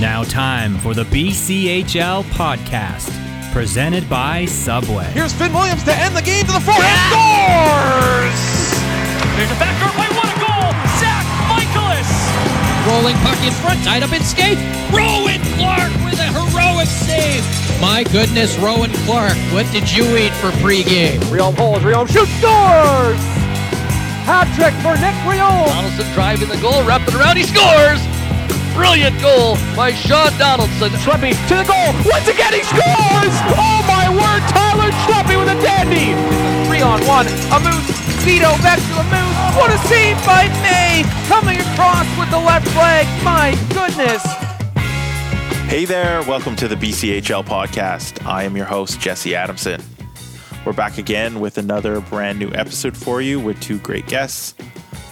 Now, time for the BCHL podcast, presented by Subway. Here's Finn Williams to end the game to the forehand. Scores! There's a backdoor play. What a goal! Zach Michaelis! Rolling puck in front, tied up in skate. Rowan Clark with a heroic save. My goodness, Rowan Clark, what did you eat for pregame? Realm holds, Realm shoots, scores! Hat trick for Nick Realm! Donaldson driving the goal, wrapping around, he scores! Brilliant goal by Sean Donaldson. Schleppy to the goal. Once again, he scores! Oh my word, Tyler Schleppy with a dandy! Three on one. A moose. Vito back to the moose. What a save by May! Coming across with the left leg. My goodness! Hey there, welcome to the BCHL podcast. I am your host, Jesse Adamson. We're back again with another brand new episode for you with two great guests.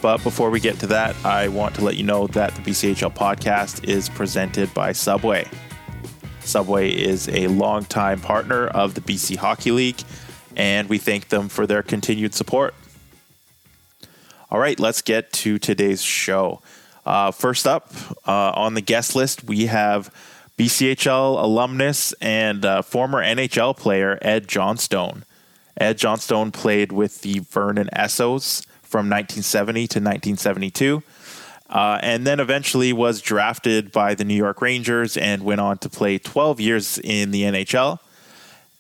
But before we get to that, I want to let you know that the BCHL podcast is presented by Subway. Subway is a longtime partner of the BC Hockey League, and we thank them for their continued support. All right, let's get to today's show. Uh, first up uh, on the guest list, we have BCHL alumnus and uh, former NHL player Ed Johnstone. Ed Johnstone played with the Vernon Essos from 1970 to 1972, uh, and then eventually was drafted by the New York Rangers and went on to play 12 years in the NHL.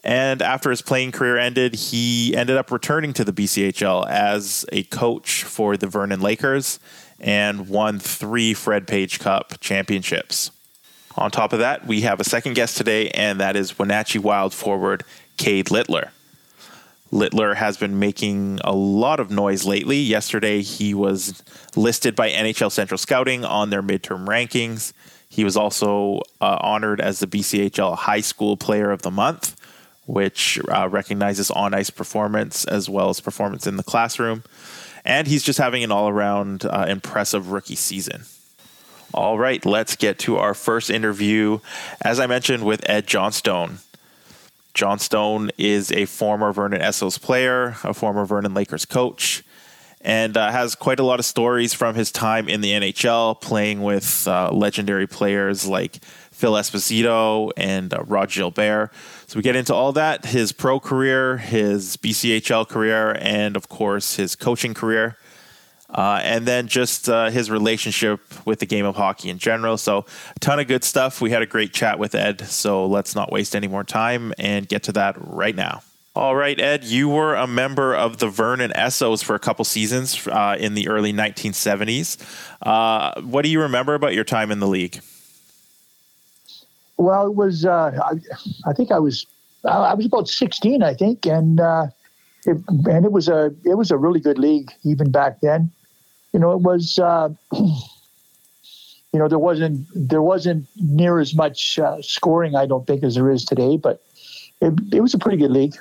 And after his playing career ended, he ended up returning to the BCHL as a coach for the Vernon Lakers and won three Fred Page Cup championships. On top of that, we have a second guest today, and that is Wenatchee Wild forward Cade Littler. Littler has been making a lot of noise lately. Yesterday, he was listed by NHL Central Scouting on their midterm rankings. He was also uh, honored as the BCHL High School Player of the Month, which uh, recognizes on ice performance as well as performance in the classroom. And he's just having an all around uh, impressive rookie season. All right, let's get to our first interview, as I mentioned, with Ed Johnstone. Johnstone is a former Vernon Essos player, a former Vernon Lakers coach, and uh, has quite a lot of stories from his time in the NHL, playing with uh, legendary players like Phil Esposito and uh, Rod Gilbert. So we get into all that his pro career, his BCHL career, and of course his coaching career. Uh, and then just uh, his relationship with the game of hockey in general. So, a ton of good stuff. We had a great chat with Ed. So, let's not waste any more time and get to that right now. All right, Ed, you were a member of the Vernon Essos for a couple seasons uh, in the early 1970s. Uh, what do you remember about your time in the league? Well, it was, uh, I, I, think I was, I was about 16, I think. And, uh, it, and it was a, it was a really good league even back then you know, it was, uh, you know, there wasn't there wasn't near as much uh, scoring, I don't think, as there is today, but it, it was a pretty good league.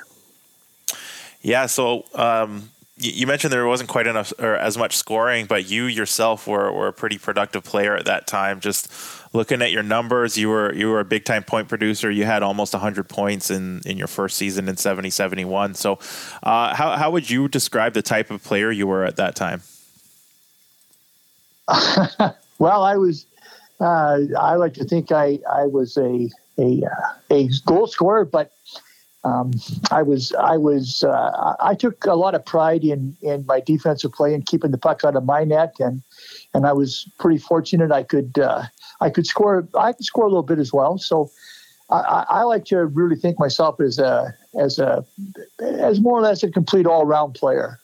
Yeah. So um, you mentioned there wasn't quite enough or as much scoring, but you yourself were, were a pretty productive player at that time. Just looking at your numbers, you were you were a big time point producer. You had almost 100 points in, in your first season in 70 71. So, uh, how, how would you describe the type of player you were at that time? well, I was. Uh, I like to think I I was a a uh, a goal scorer, but um, I was I was uh, I took a lot of pride in in my defensive play and keeping the puck out of my net, and and I was pretty fortunate. I could uh, I could score I could score a little bit as well. So I, I like to really think myself as a as a as more or less a complete all round player.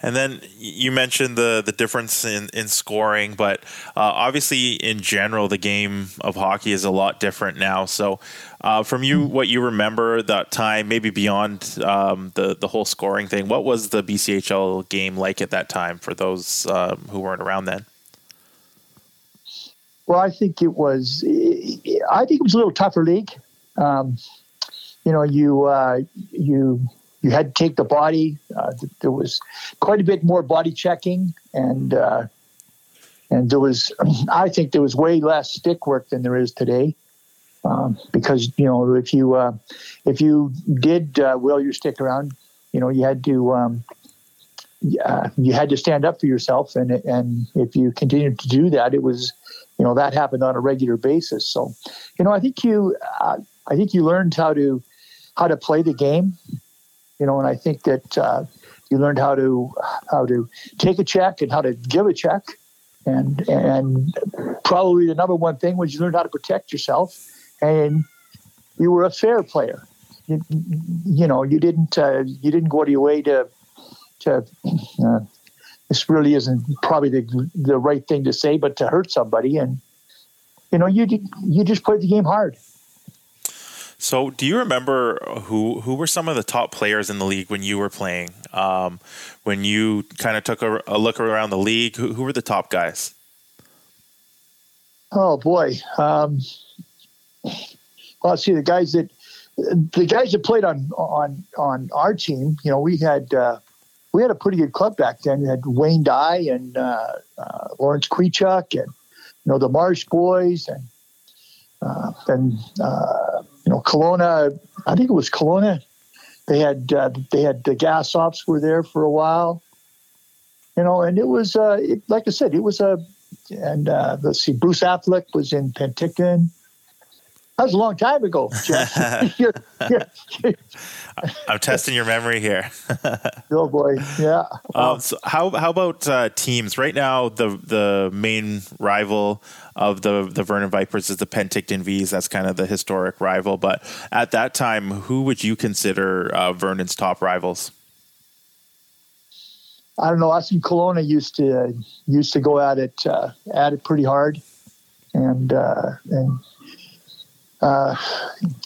And then you mentioned the the difference in, in scoring, but uh, obviously in general the game of hockey is a lot different now. So, uh, from you, what you remember that time, maybe beyond um, the the whole scoring thing, what was the BCHL game like at that time for those um, who weren't around then? Well, I think it was. I think it was a little tougher league. Um, you know, you uh, you you had to take the body. Uh, there was quite a bit more body checking, and uh, and there was, I think, there was way less stick work than there is today. Um, because you know, if you uh, if you did uh, will your stick around, you know, you had to um, uh, you had to stand up for yourself, and and if you continued to do that, it was you know that happened on a regular basis. So, you know, I think you, uh, I think you learned how to how to play the game. You know, and I think that uh, you learned how to how to take a check and how to give a check, and and probably the number one thing was you learned how to protect yourself, and you were a fair player. You, you know, you didn't uh, you didn't go out of your way to to. Uh, this really isn't probably the the right thing to say, but to hurt somebody, and you know, you you just played the game hard. So, do you remember who who were some of the top players in the league when you were playing? Um, when you kind of took a, a, look around the league, who, who were the top guys? Oh boy, um, well, see the guys that the guys that played on on on our team. You know, we had uh, we had a pretty good club back then. We had Wayne Dye and uh, uh, Lawrence Kwichuk and you know the Marsh Boys and uh, then uh, you know Kelowna. I think it was Kelowna. They had uh, they had the Gassoffs were there for a while. You know, and it was uh, it, like I said, it was a and uh, let's see, Bruce Affleck was in Penticton. That was a long time ago, you're, you're, I'm testing your memory here. oh boy, yeah. Um, so how how about uh, teams right now? The the main rival of the the Vernon Vipers is the Penticton Vees. That's kind of the historic rival. But at that time, who would you consider uh, Vernon's top rivals? I don't know. Us in Kelowna used to uh, used to go at it uh, at it pretty hard, and uh, and uh,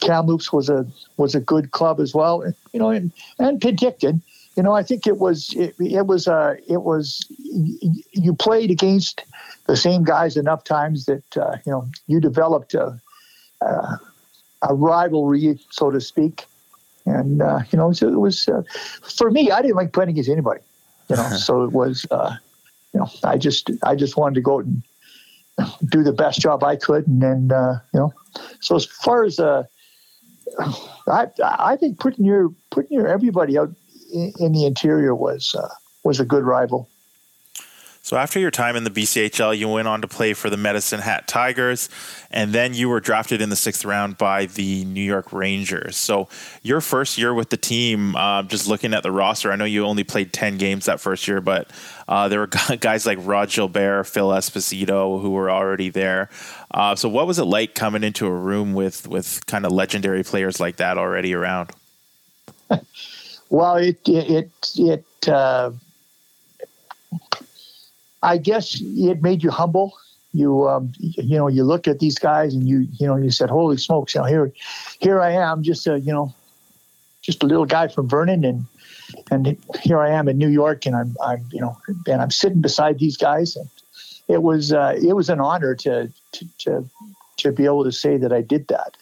Kamloops was a was a good club as well. You know, and and Penticton. You know, I think it was it, it was uh, it was you played against the same guys enough times that uh, you know you developed a a, a rivalry, so to speak. And uh, you know, so it was uh, for me. I didn't like playing against anybody. You know, so it was. Uh, you know, I just I just wanted to go out and do the best job I could, and then uh, you know. So as far as uh, I I think putting your putting your everybody out in, in the interior was uh, was a good rival. So after your time in the BCHL, you went on to play for the Medicine Hat Tigers, and then you were drafted in the sixth round by the New York Rangers. So your first year with the team, uh, just looking at the roster, I know you only played ten games that first year, but uh, there were guys like Rod Gilbert, Phil Esposito, who were already there. Uh, so what was it like coming into a room with with kind of legendary players like that already around? well, it it it. it uh, I guess it made you humble. You, um, you know, you look at these guys and you, you know, you said, "Holy smokes!" You know, here, here I am, just a, you know, just a little guy from Vernon, and and here I am in New York, and I'm, I'm, you know, and I'm sitting beside these guys, and it was, uh, it was an honor to, to, to, to be able to say that I did that.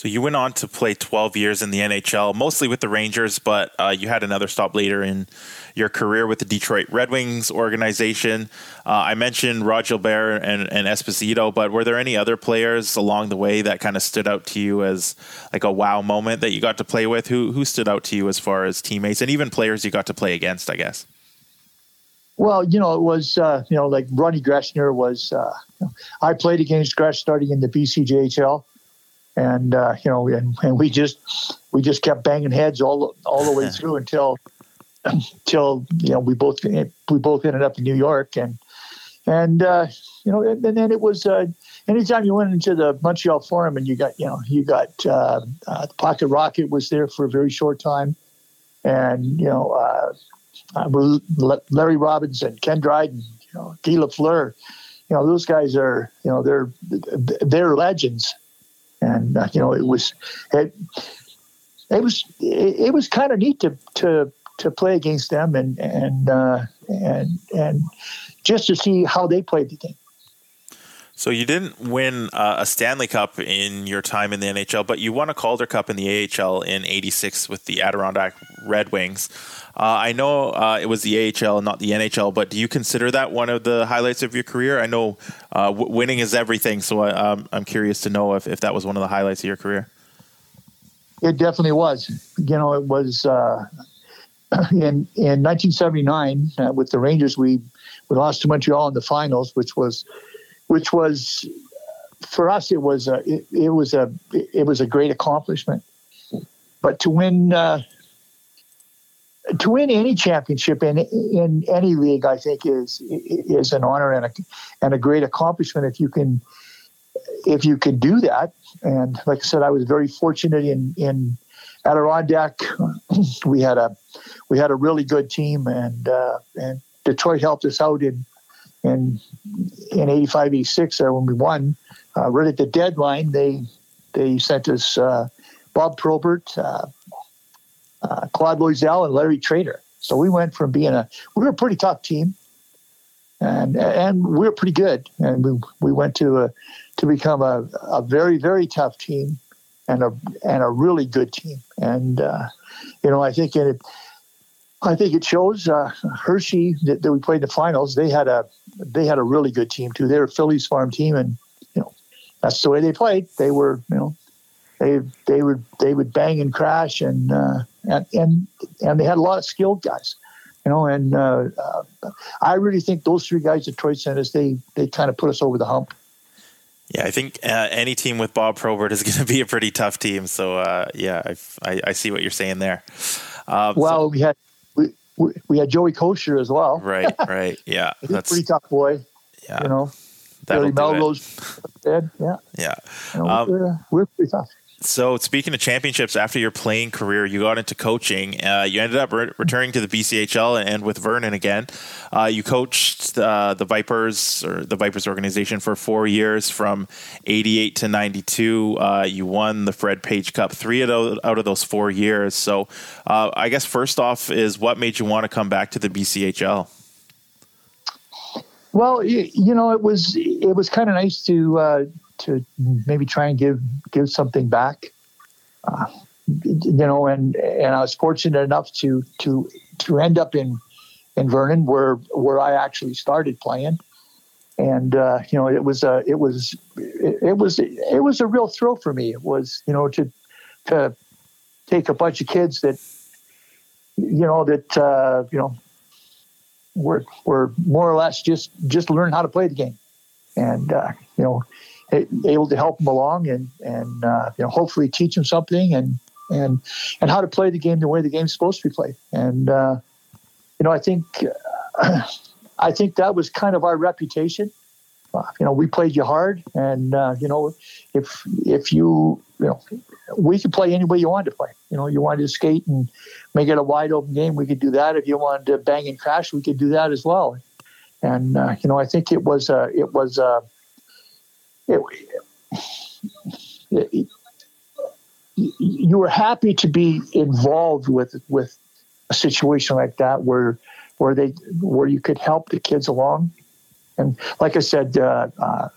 So you went on to play 12 years in the NHL, mostly with the Rangers, but uh, you had another stop later in your career with the Detroit Red Wings organization. Uh, I mentioned Rod Gilbert and, and Esposito, but were there any other players along the way that kind of stood out to you as like a wow moment that you got to play with? Who who stood out to you as far as teammates and even players you got to play against? I guess. Well, you know, it was uh, you know like Ronnie Greschner was. Uh, I played against Gresh starting in the BCJHL and uh, you know, and, and we just we just kept banging heads all all the way through until until you know we both we both ended up in New York. And and uh, you know and, and then it was uh, anytime you went into the Montreal Forum and you got you know you got uh, uh, the Pocket Rocket was there for a very short time. And you know uh, uh, Larry Robinson, Ken Dryden, you know Guy Lafleur, you know those guys are you know they're they're legends and uh, you know it was it, it was it, it was kind of neat to to to play against them and and uh, and and just to see how they played the game. So you didn't win uh, a Stanley Cup in your time in the NHL, but you won a Calder Cup in the AHL in '86 with the Adirondack Red Wings. Uh, I know uh, it was the AHL, not the NHL, but do you consider that one of the highlights of your career? I know uh, w- winning is everything, so I, um, I'm curious to know if, if that was one of the highlights of your career. It definitely was. You know, it was uh, in in 1979 uh, with the Rangers. We we lost to Montreal in the finals, which was which was for us it was a it, it was a it was a great accomplishment. But to win uh, to win any championship in in any league, I think is is an honor and a and a great accomplishment if you can if you can do that. And like I said, I was very fortunate in in Adirondack. We had a we had a really good team, and uh, and Detroit helped us out in in in 85, 86 there when we won. Uh, right at the deadline, they they sent us uh, Bob Probert, uh, uh, Claude Loiselle and Larry Trader. So we went from being a we were a pretty tough team, and and we were pretty good, and we we went to a, to become a, a very very tough team, and a and a really good team, and uh, you know I think it. I think it shows uh, Hershey that, that we played the finals. They had a they had a really good team too. They were a Phillies farm team, and you know that's the way they played. They were you know they they would they would bang and crash, and uh, and and and they had a lot of skilled guys, you know. And uh, uh, I really think those three guys at Detroit sent us. They they kind of put us over the hump. Yeah, I think uh, any team with Bob Probert is going to be a pretty tough team. So uh, yeah, I, I, I see what you're saying there. Um, well, so, we had we, we had Joey Kocur as well. Right, right, yeah, that's pretty tough boy. Yeah, you know, Billy Melrose dead. Yeah, yeah, you know, um, we're, we're pretty tough. So, speaking of championships, after your playing career, you got into coaching. Uh, you ended up re- returning to the BCHL and with Vernon again. Uh, you coached uh, the Vipers or the Vipers organization for four years, from '88 to '92. Uh, you won the Fred Page Cup three out of those four years. So, uh, I guess first off is what made you want to come back to the BCHL? Well, you know, it was it was kind of nice to uh, to maybe try and give give something back. Uh, you know, and and I was fortunate enough to to to end up in in Vernon where where I actually started playing, and uh, you know it was a it was it, was it was a real thrill for me. It was you know to to take a bunch of kids that you know that uh, you know were were more or less just just learn how to play the game, and uh, you know able to help them along and and uh, you know hopefully teach them something and and and how to play the game the way the game's supposed to be played. And uh, you know, I think uh, I think that was kind of our reputation. Uh, you know, we played you hard, and uh, you know, if if you you know, we could play any way you wanted to play. You know, you wanted to skate and make it a wide open game, we could do that. If you wanted to bang and crash, we could do that as well. And uh, you know, I think it was it was it, you were happy to be involved with with a situation like that where where they where you could help the kids along? And like i said uh, uh,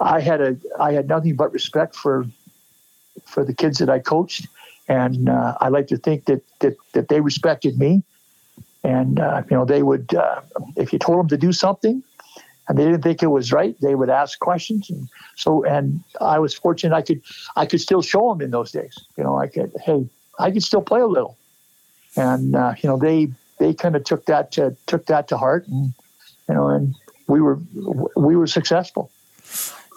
i had a i had nothing but respect for for the kids that i coached and uh, i like to think that that, that they respected me. And uh, you know they would uh, if you told them to do something and they didn't think it was right, they would ask questions. And so, and I was fortunate I could, I could still show them in those days. You know, I could, hey, I could still play a little, and uh, you know, they they kind of took that to took that to heart, and you know, and we were we were successful.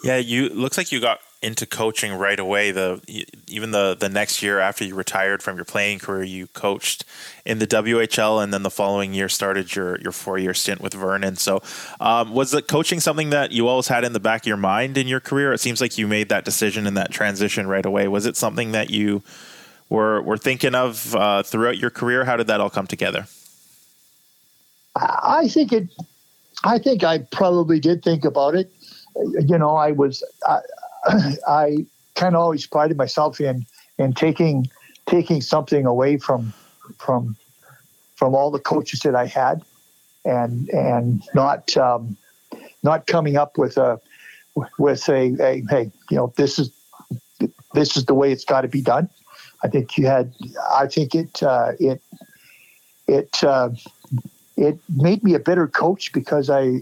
Yeah, you looks like you got into coaching right away. The even the the next year after you retired from your playing career, you coached in the WHL, and then the following year started your your four year stint with Vernon. So, um, was the coaching something that you always had in the back of your mind in your career? It seems like you made that decision and that transition right away. Was it something that you were were thinking of uh, throughout your career? How did that all come together? I think it. I think I probably did think about it. You know, I was. I, I kind of always prided myself in in taking taking something away from from from all the coaches that I had, and and not um, not coming up with a with a, a hey you know this is this is the way it's got to be done. I think you had I think it uh, it it uh, it made me a better coach because I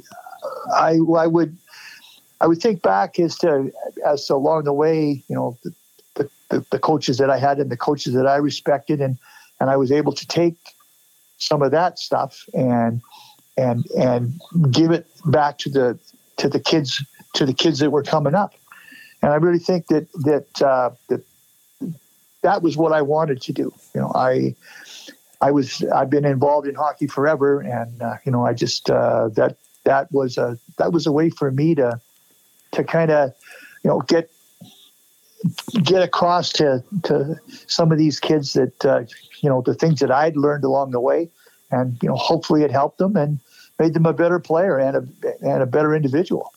I I would I would think back as to as to along the way, you know, the, the, the, coaches that I had and the coaches that I respected, and and I was able to take some of that stuff and and and give it back to the to the kids to the kids that were coming up. And I really think that that uh, that that was what I wanted to do. You know, I I was I've been involved in hockey forever, and uh, you know, I just uh, that that was a that was a way for me to to kind of you know get get across to to some of these kids that uh, you know the things that I'd learned along the way, and you know hopefully it helped them and made them a better player and a and a better individual.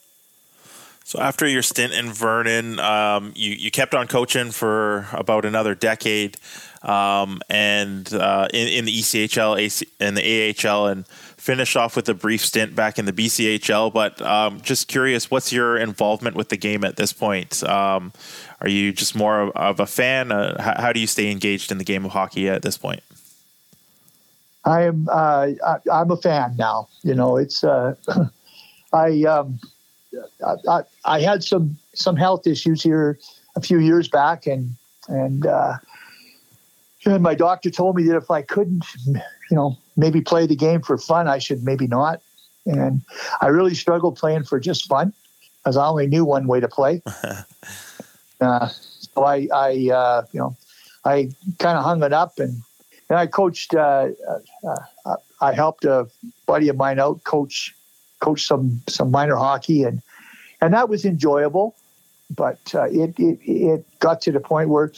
So after your stint in Vernon, um, you you kept on coaching for about another decade, um, and uh, in, in the ECHL and the AHL, and finished off with a brief stint back in the BCHL. But um, just curious, what's your involvement with the game at this point? Um, are you just more of a fan? Uh, how, do you stay engaged in the game of hockey at this point? I am. Uh, I, am a fan now. You know, it's. Uh, I, um, I, I had some some health issues here a few years back, and and uh, and my doctor told me that if I couldn't, you know, maybe play the game for fun, I should maybe not. And I really struggled playing for just fun, because I only knew one way to play. Uh, so I, I uh, you know, I kind of hung it up and, and I coached. Uh, uh, I helped a buddy of mine out coach coach some some minor hockey and and that was enjoyable. But uh, it, it it got to the point where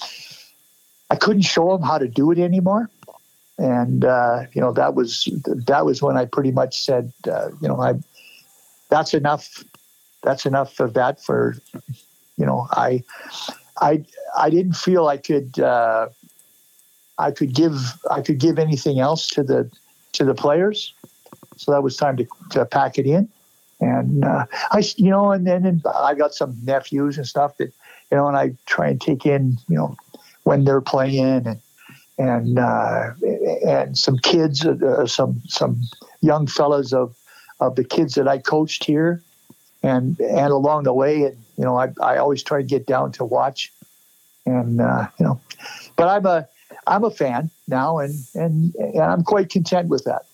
I couldn't show them how to do it anymore, and uh, you know that was that was when I pretty much said, you know, I that's enough. That's enough of that for you know, I, I, I didn't feel I could, uh, I could give, I could give anything else to the, to the players. So that was time to, to pack it in. And uh, I, you know, and then I got some nephews and stuff that, you know, and I try and take in, you know, when they're playing and and uh, and some kids, uh, some some young fellas of of the kids that I coached here, and and along the way, and you know, I, I always try to get down to watch, and uh, you know, but I'm a I'm a fan now, and and, and I'm quite content with that.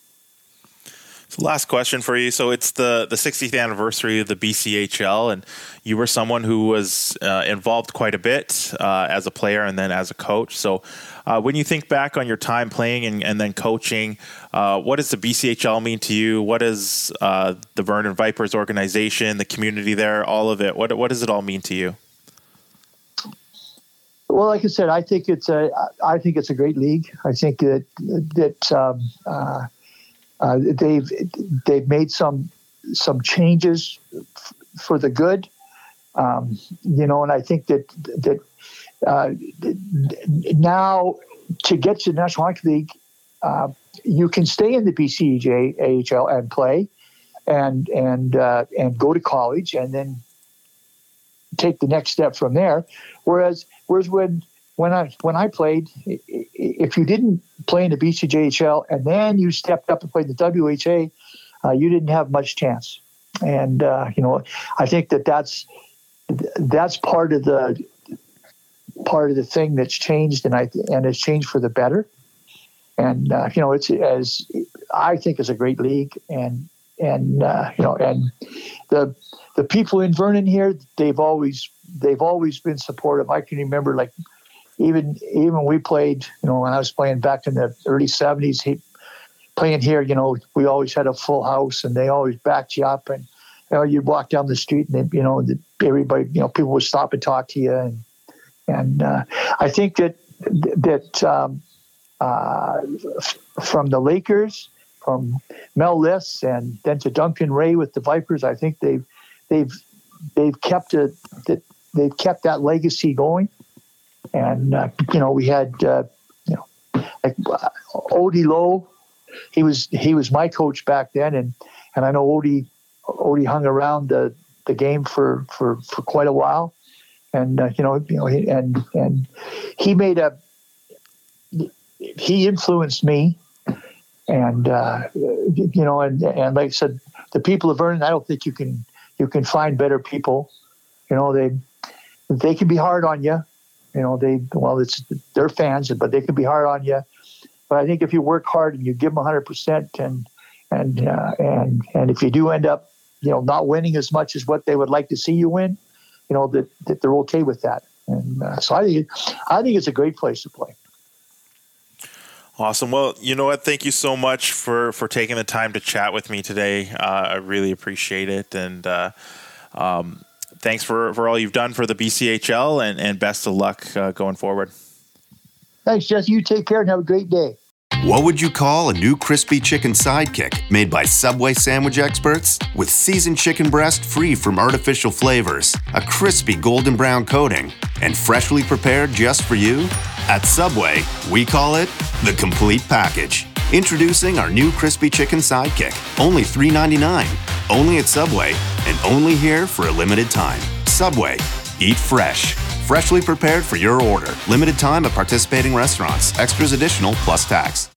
So last question for you. So it's the the 60th anniversary of the BCHL, and you were someone who was uh, involved quite a bit uh, as a player and then as a coach. So uh, when you think back on your time playing and, and then coaching, uh, what does the BCHL mean to you? What does uh, the Vernon Vipers organization, the community there, all of it? What what does it all mean to you? Well, like I said, I think it's a I think it's a great league. I think that that. Um, uh, uh, they've they've made some some changes f- for the good, um, you know, and I think that that uh, now to get to the National Hockey League, uh, you can stay in the BCJHL and play, and and uh, and go to college, and then take the next step from there. Whereas whereas when when I when I played, if you didn't play in the BCJHL and then you stepped up and played the WHA, uh, you didn't have much chance. And uh, you know, I think that that's that's part of the part of the thing that's changed, and I and it's changed for the better. And uh, you know, it's as I think is a great league, and and uh, you know, and the the people in Vernon here, they've always they've always been supportive. I can remember like even even we played, you know, when I was playing back in the early '70s, he playing here, you know, we always had a full house, and they always backed you up, and you know, you'd walk down the street, and you know, everybody, you know, people would stop and talk to you, and and uh, I think that that um, uh, from the Lakers, from Mel Liss, and then to Duncan Wray with the Vipers, I think they've they've they've kept that they've kept that legacy going and uh, you know we had uh, you know like uh, Odie Lowe. He was he was my coach back then, and and I know Odie Odie hung around the the game for for for quite a while, and uh, you know you know and and he made a he influenced me, and uh, you know and and like I said, the people of Vernon, I don't think you can you can find better people. You know they they can be hard on you, you know, they well, it's they're fans, but they can be hard on you. But I think if you work hard and you give them 100 percent, and and uh, and and if you do end up you know not winning as much as what they would like to see you win, you know that, that they're okay with that. And uh, so I think I think it's a great place to play. Awesome. Well, you know what? Thank you so much for for taking the time to chat with me today. Uh, I really appreciate it, and uh, um, thanks for for all you've done for the BCHL, and and best of luck uh, going forward. Thanks, Jesse. You take care and have a great day. What would you call a new crispy chicken sidekick made by Subway sandwich experts? With seasoned chicken breast free from artificial flavors, a crispy golden brown coating, and freshly prepared just for you? At Subway, we call it the complete package. Introducing our new crispy chicken sidekick, only $3.99. Only at Subway, and only here for a limited time. Subway, eat fresh. Freshly prepared for your order. Limited time at participating restaurants. Extras additional plus tax.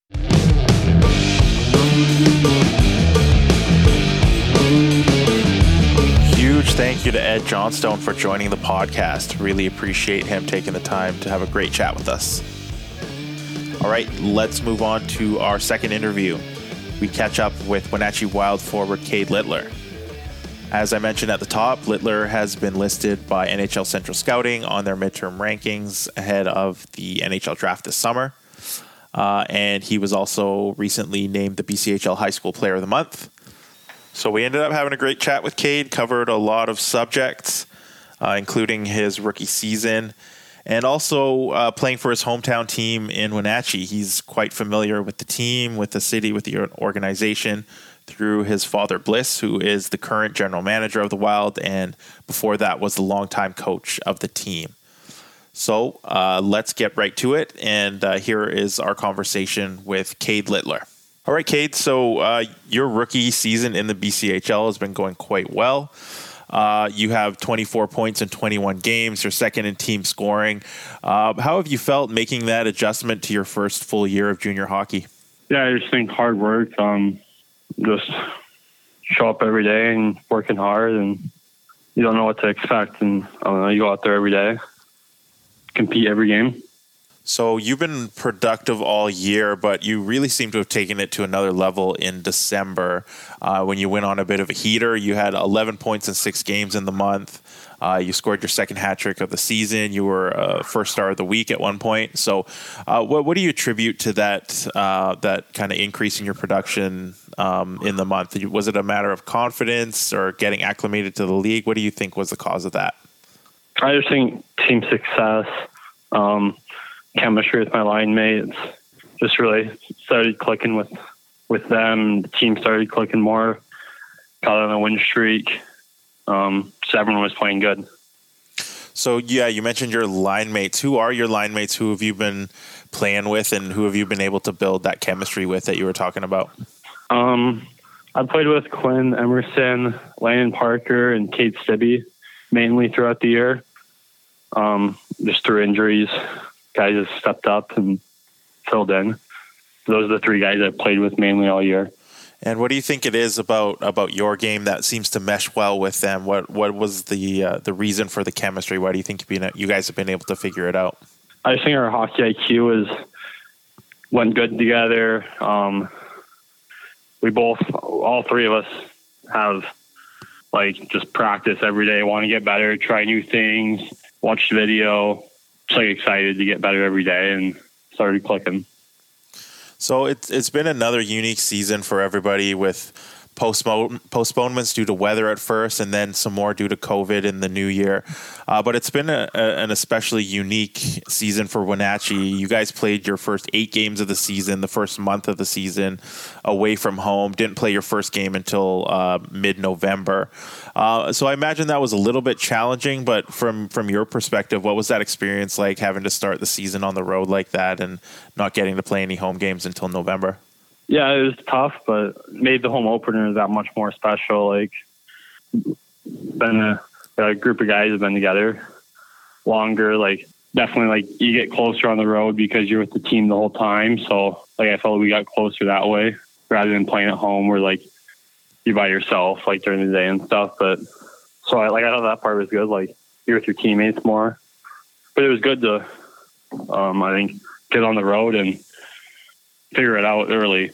Huge thank you to Ed Johnstone for joining the podcast. Really appreciate him taking the time to have a great chat with us. All right, let's move on to our second interview. We catch up with Wenatchee Wild forward Cade Littler. As I mentioned at the top, Littler has been listed by NHL Central Scouting on their midterm rankings ahead of the NHL draft this summer. Uh, and he was also recently named the BCHL High School Player of the Month. So we ended up having a great chat with Cade, covered a lot of subjects, uh, including his rookie season and also uh, playing for his hometown team in Wenatchee. He's quite familiar with the team, with the city, with the organization through his father Bliss, who is the current general manager of the Wild, and before that was the longtime coach of the team. So uh, let's get right to it. And uh, here is our conversation with Cade Littler. All right, Cade. So uh, your rookie season in the BCHL has been going quite well. Uh, you have 24 points in 21 games. You're second in team scoring. Uh, how have you felt making that adjustment to your first full year of junior hockey? Yeah, I just think hard work. Um, just show up every day and working hard, and you don't know what to expect. And I don't know, you go out there every day, compete every game. So you've been productive all year, but you really seem to have taken it to another level in December uh, when you went on a bit of a heater. You had 11 points in six games in the month. Uh, you scored your second hat trick of the season. You were uh, first star of the week at one point. So, uh, what, what do you attribute to that uh, that kind of increase in your production um, in the month? Was it a matter of confidence or getting acclimated to the league? What do you think was the cause of that? I just think team success. Um, chemistry with my line mates. Just really started clicking with with them. The team started clicking more. Got on a win streak. Um, so everyone was playing good. So yeah, you mentioned your line mates. Who are your line mates? Who have you been playing with, and who have you been able to build that chemistry with that you were talking about? Um, I played with Quinn Emerson, Landon Parker, and Kate Stibbe mainly throughout the year. Um, just through injuries, guys have stepped up and filled in. Those are the three guys I've played with mainly all year. And what do you think it is about about your game that seems to mesh well with them? What what was the uh, the reason for the chemistry? Why do you think you been, you guys have been able to figure it out? I think our hockey IQ is went good together. Um, we both, all three of us, have like just practice every day. Want to get better, try new things, watch video, just like excited to get better every day and started clicking. So it's it's been another unique season for everybody with postponements due to weather at first, and then some more due to COVID in the new year. Uh, but it's been a, a, an especially unique season for Wenatchee. You guys played your first eight games of the season, the first month of the season, away from home. Didn't play your first game until uh, mid November. Uh, so I imagine that was a little bit challenging. But from from your perspective, what was that experience like having to start the season on the road like that and not getting to play any home games until November? Yeah, it was tough, but made the home opener that much more special. Like, been a, a group of guys have been together longer. Like, definitely, like you get closer on the road because you're with the team the whole time. So, like, I felt we got closer that way rather than playing at home where like you're by yourself, like during the day and stuff. But so, I like I thought that part was good. Like, you're with your teammates more. But it was good to, um, I think, get on the road and figure it out early.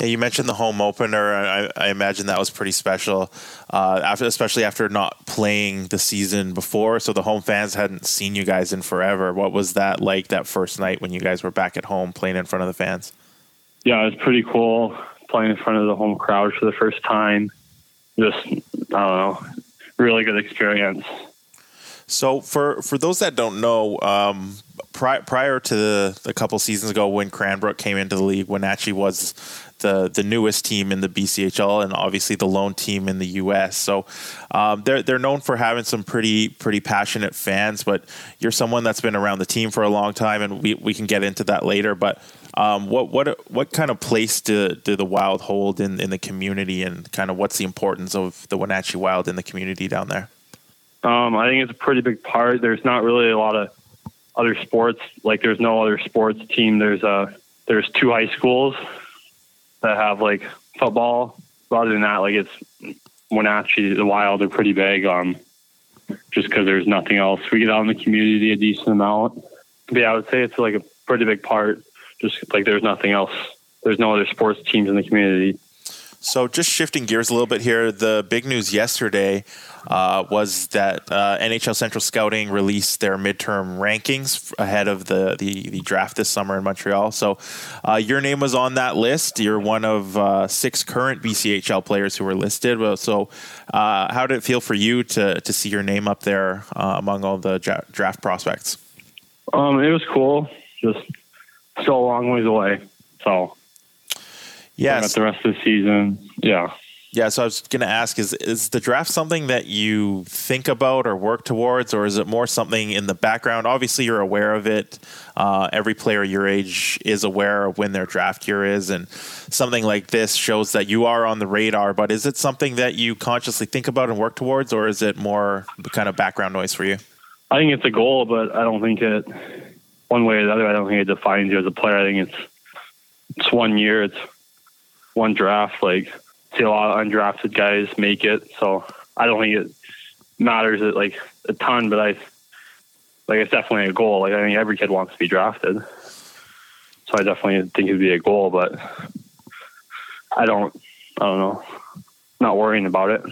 Yeah, you mentioned the home opener. I, I imagine that was pretty special, uh, after, especially after not playing the season before. So the home fans hadn't seen you guys in forever. What was that like that first night when you guys were back at home playing in front of the fans? Yeah, it was pretty cool playing in front of the home crowd for the first time. Just I don't know, really good experience. So for for those that don't know, um, pri- prior to the, a couple seasons ago when Cranbrook came into the league, Wenatchee was the the newest team in the BCHL and obviously the lone team in the US. So um, they're they're known for having some pretty pretty passionate fans. But you're someone that's been around the team for a long time, and we, we can get into that later. But um, what what what kind of place do, do the Wild hold in, in the community, and kind of what's the importance of the Wenatchee Wild in the community down there? Um, I think it's a pretty big part. There's not really a lot of other sports. Like there's no other sports team. There's a there's two high schools that have like football. Other than that, like it's Wenatchee, the Wild are pretty big. Um, just because there's nothing else. We get out in the community a decent amount. But yeah, I would say it's like a pretty big part. Just like there's nothing else. There's no other sports teams in the community. So, just shifting gears a little bit here, the big news yesterday uh, was that uh, NHL Central Scouting released their midterm rankings ahead of the, the, the draft this summer in Montreal. So, uh, your name was on that list. You're one of uh, six current BCHL players who were listed. So, uh, how did it feel for you to, to see your name up there uh, among all the dra- draft prospects? Um, it was cool. Just still a long ways away. So, Yes. the rest of the season. Yeah. Yeah, so I was going to ask is is the draft something that you think about or work towards, or is it more something in the background? Obviously, you're aware of it. Uh, every player your age is aware of when their draft year is, and something like this shows that you are on the radar. But is it something that you consciously think about and work towards, or is it more kind of background noise for you? I think it's a goal, but I don't think it one way or the other. I don't think it defines you as a player. I think it's it's one year. It's one draft. Like see a lot of undrafted guys make it, so I don't think it matters it like a ton. But I like it's definitely a goal. Like I think every kid wants to be drafted, so I definitely think it'd be a goal. But I don't. I don't know. Not worrying about it.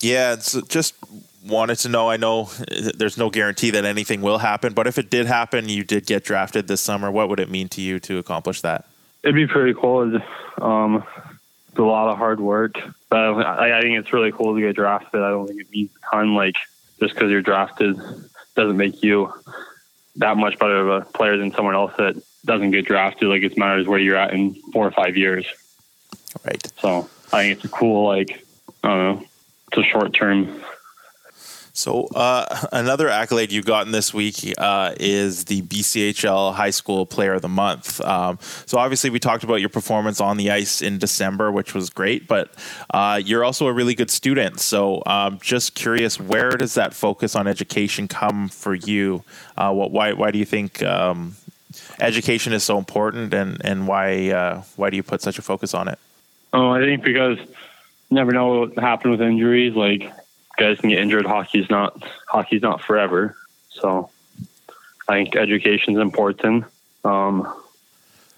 Yeah, it's just wanted to know. I know there's no guarantee that anything will happen, but if it did happen, you did get drafted this summer. What would it mean to you to accomplish that? It'd be pretty cool. Um, it's a lot of hard work. But I, I think it's really cool to get drafted. I don't think it means a ton. Like just because you're drafted doesn't make you that much better of a player than someone else that doesn't get drafted. Like it matters where you're at in four or five years. Right. So I think it's a cool. Like I don't know. It's a short term so uh, another accolade you've gotten this week uh, is the BCHL High School Player of the Month. Um, so obviously we talked about your performance on the ice in December, which was great, but uh, you're also a really good student. So um, just curious, where does that focus on education come for you? Uh, what, why why do you think um, education is so important, and and why uh, why do you put such a focus on it? Oh, I think because never know what happened with injuries. Like guys can get injured. Hockey's not hockey's not forever. So I think education's important. Um,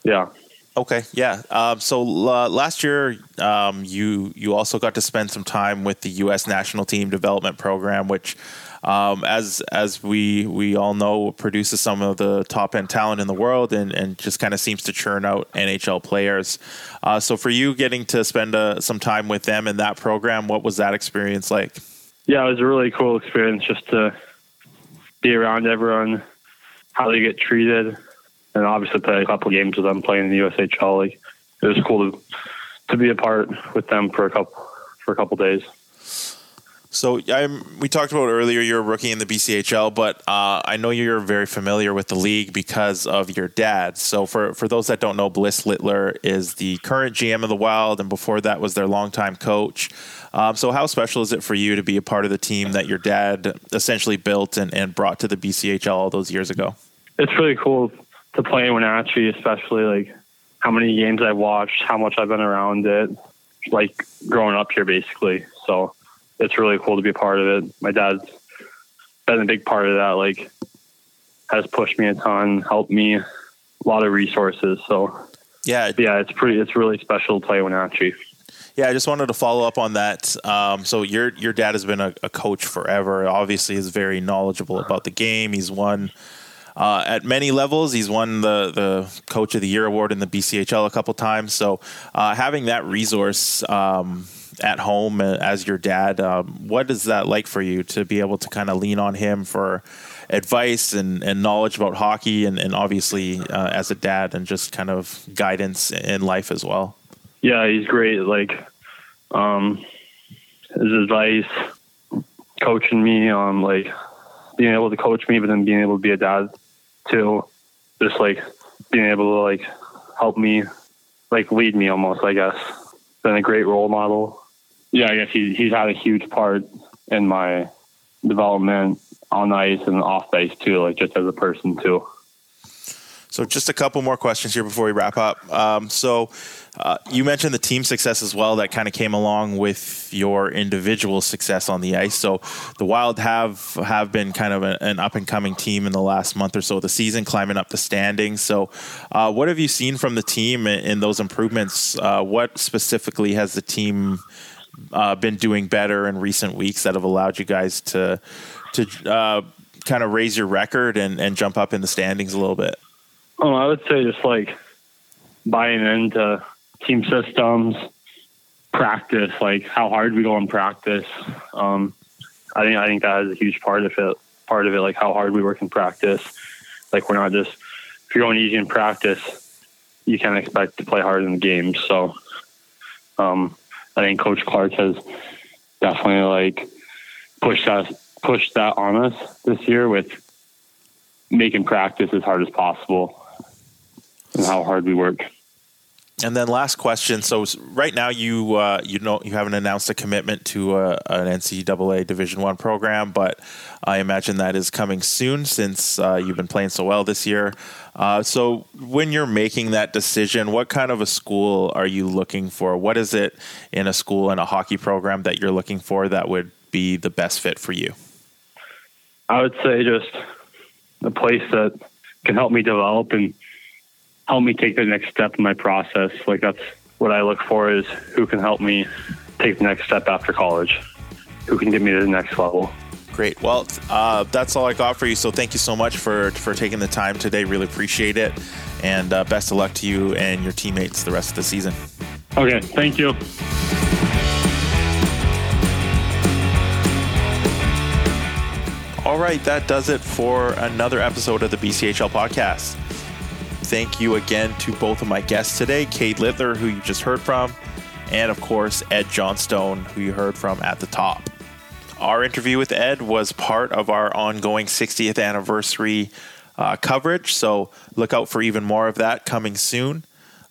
yeah. Okay, yeah. Um, so uh, last year, um, you you also got to spend some time with the U.S. National Team Development Program, which, um, as as we we all know, produces some of the top end talent in the world, and, and just kind of seems to churn out NHL players. Uh, so for you, getting to spend uh, some time with them in that program, what was that experience like? Yeah, it was a really cool experience just to be around everyone, how they get treated, and obviously play a couple games with them playing in the USHL. Like it was cool to to be a part with them for a couple for a couple days. So I'm, we talked about earlier. You're a rookie in the BCHL, but uh, I know you're very familiar with the league because of your dad. So for for those that don't know, Bliss Littler is the current GM of the Wild, and before that was their longtime coach. Um, so how special is it for you to be a part of the team that your dad essentially built and, and brought to the BCHL all those years ago? It's really cool to play in Wenatchee, especially like how many games I've watched, how much I've been around it, like growing up here basically. So it's really cool to be a part of it. My dad's been a big part of that. Like, has pushed me a ton, helped me, a lot of resources. So Yeah, yeah, it's pretty. It's really special to play Wenatchee. Yeah, I just wanted to follow up on that. Um, so your your dad has been a, a, coach forever. Obviously, is very knowledgeable about the game. He's won uh, at many levels. He's won the the Coach of the Year award in the BCHL a couple times. So uh, having that resource. Um, at home as your dad, um, what is that like for you to be able to kind of lean on him for advice and, and knowledge about hockey, and, and obviously uh, as a dad and just kind of guidance in life as well? Yeah, he's great. Like, um, his advice, coaching me on like being able to coach me, but then being able to be a dad too. Just like being able to like help me, like lead me almost. I guess been a great role model. Yeah, I guess he, he's had a huge part in my development on ice and off ice too, like just as a person too. So, just a couple more questions here before we wrap up. Um, so, uh, you mentioned the team success as well that kind of came along with your individual success on the ice. So, the Wild have have been kind of a, an up and coming team in the last month or so of the season, climbing up the standings. So, uh, what have you seen from the team in, in those improvements? Uh, what specifically has the team uh, been doing better in recent weeks that have allowed you guys to to uh, kind of raise your record and, and jump up in the standings a little bit? Oh, I would say just like buying into team systems, practice, like how hard we go in practice. Um, I think I think that is a huge part of it. Part of it, like how hard we work in practice. Like we're not just if you're going easy in practice, you can't expect to play hard in the game. So, um, I think Coach Clark has definitely like pushed us pushed that on us this year with making practice as hard as possible and how hard we work. And then last question. So right now you uh, you know you haven't announced a commitment to a, an NCAA Division One program, but I imagine that is coming soon since uh, you've been playing so well this year. Uh, so when you're making that decision, what kind of a school are you looking for? What is it in a school and a hockey program that you're looking for that would be the best fit for you? I would say just a place that can help me develop and help me take the next step in my process. Like that's what I look for is who can help me take the next step after college, who can get me to the next level. Great. Well, uh, that's all I got for you. So thank you so much for for taking the time today. Really appreciate it, and uh, best of luck to you and your teammates the rest of the season. Okay. Thank you. All right, that does it for another episode of the BCHL podcast thank you again to both of my guests today, Cade Littler, who you just heard from, and of course, Ed Johnstone, who you heard from at the top. Our interview with Ed was part of our ongoing 60th anniversary uh, coverage, so look out for even more of that coming soon.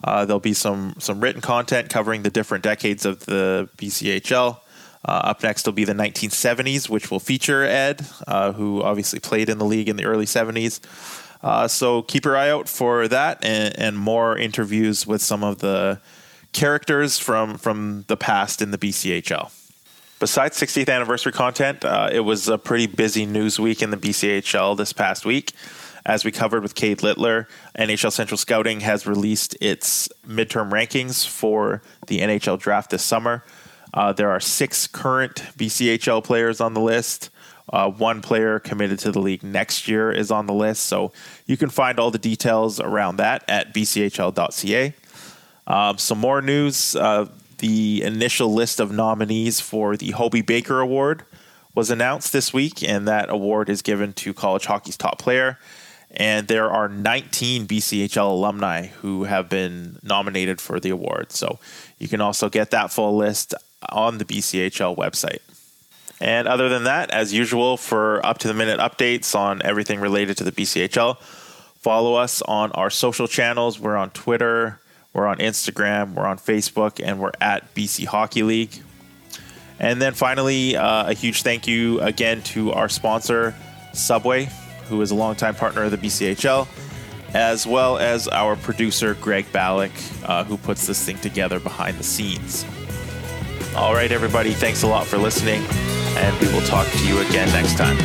Uh, there'll be some some written content covering the different decades of the BCHL. Uh, up next will be the 1970s, which will feature Ed, uh, who obviously played in the league in the early 70s. Uh, so keep your eye out for that and, and, more interviews with some of the characters from from the past in the BCHL. Besides 60th anniversary content, uh, it was a pretty busy news week in the BCHL this past week. As we covered with Cade Littler, NHL Central Scouting has released its midterm rankings for the NHL draft this summer. Uh, there are six current BCHL players on the list. Uh, one player committed to the league next year is on the list. So you can find all the details around that at bchl.ca. Um, some more news uh, the initial list of nominees for the Hobey Baker Award was announced this week, and that award is given to college hockey's top player. And there are 19 BCHL alumni who have been nominated for the award. So you can also get that full list on the BCHL website. And other than that, as usual, for up to the minute updates on everything related to the BCHL, follow us on our social channels. We're on Twitter, we're on Instagram, we're on Facebook, and we're at BC Hockey League. And then finally, uh, a huge thank you again to our sponsor, Subway, who is a longtime partner of the BCHL, as well as our producer, Greg Ballack, uh, who puts this thing together behind the scenes. All right, everybody, thanks a lot for listening, and we will talk to you again next time.